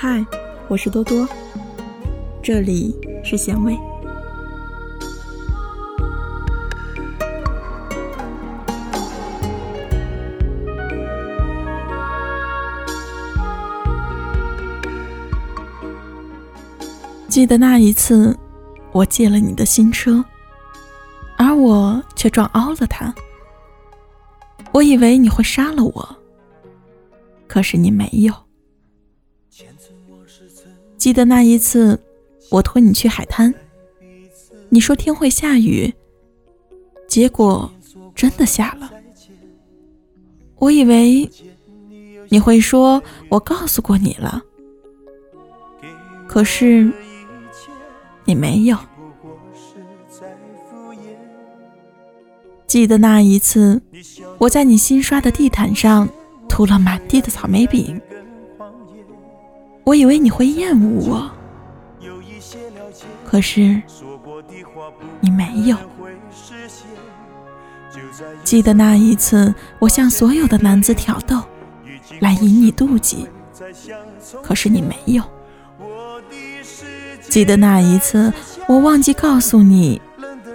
嗨，我是多多，这里是咸味。记得那一次，我借了你的新车，而我却撞凹了它。我以为你会杀了我，可是你没有。记得那一次，我拖你去海滩，你说天会下雨，结果真的下了。我以为你会说我告诉过你了，可是你没有。记得那一次，我在你新刷的地毯上涂了满地的草莓饼。我以为你会厌恶我，可是你没有。记得那一次，我向所有的男子挑逗，来引你妒忌，可是你没有。记得那一次，我忘记告诉你。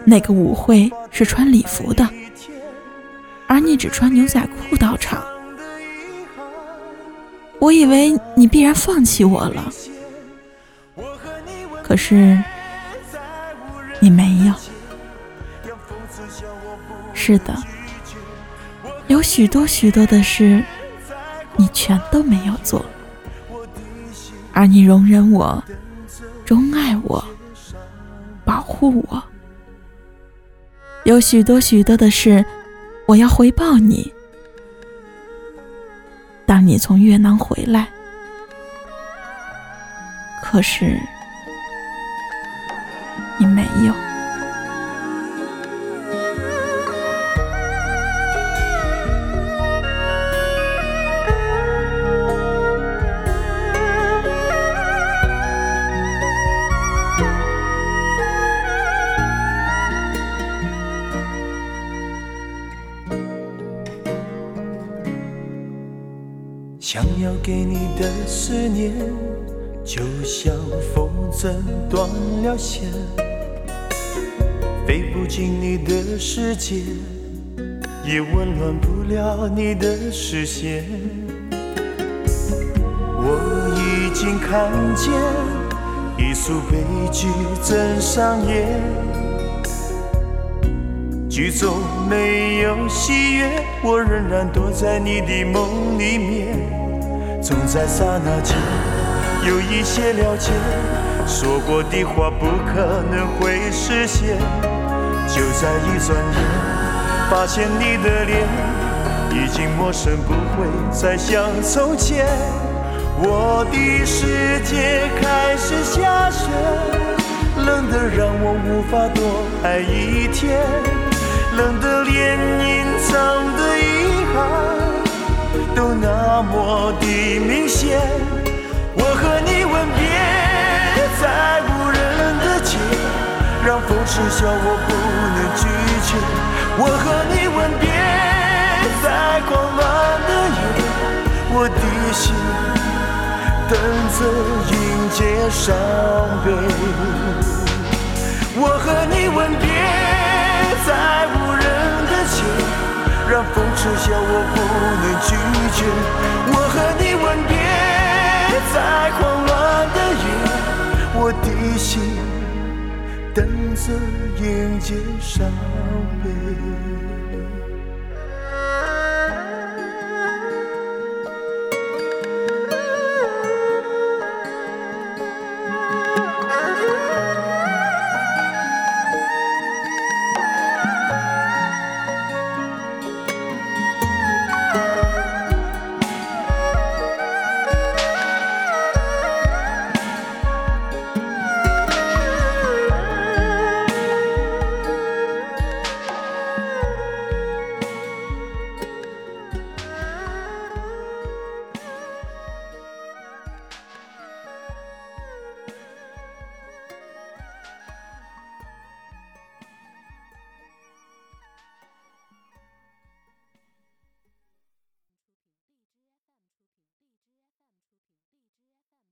那个舞会是穿礼服的，而你只穿牛仔裤到场。我以为你必然放弃我了，可是你没有。是的，有许多许多的事，你全都没有做，而你容忍我，钟爱我，保护我。有许多许多的事，我要回报你。让你从越南回来，可是你没有。想要给你的思念，就像风筝断了线，飞不进你的世界，也温暖不了你的视线。我已经看见一出悲剧正上演，剧中没有喜悦，我仍然躲在你的梦里面。总在刹那间有一些了解，说过的话不可能会实现。就在一转眼，发现你的脸已经陌生，不会再像从前。我的世界开始下雪，冷得让我无法多爱一天，冷得连隐藏的遗憾。都那么的明显，我和你吻别在无人的街，让风痴笑我不能拒绝。我和你吻别在狂乱的夜，我的心等着迎接伤悲。我和你吻别在无人的街。让风痴笑，我不能拒绝。我和你吻别在狂乱的夜，我的心等着迎接伤悲。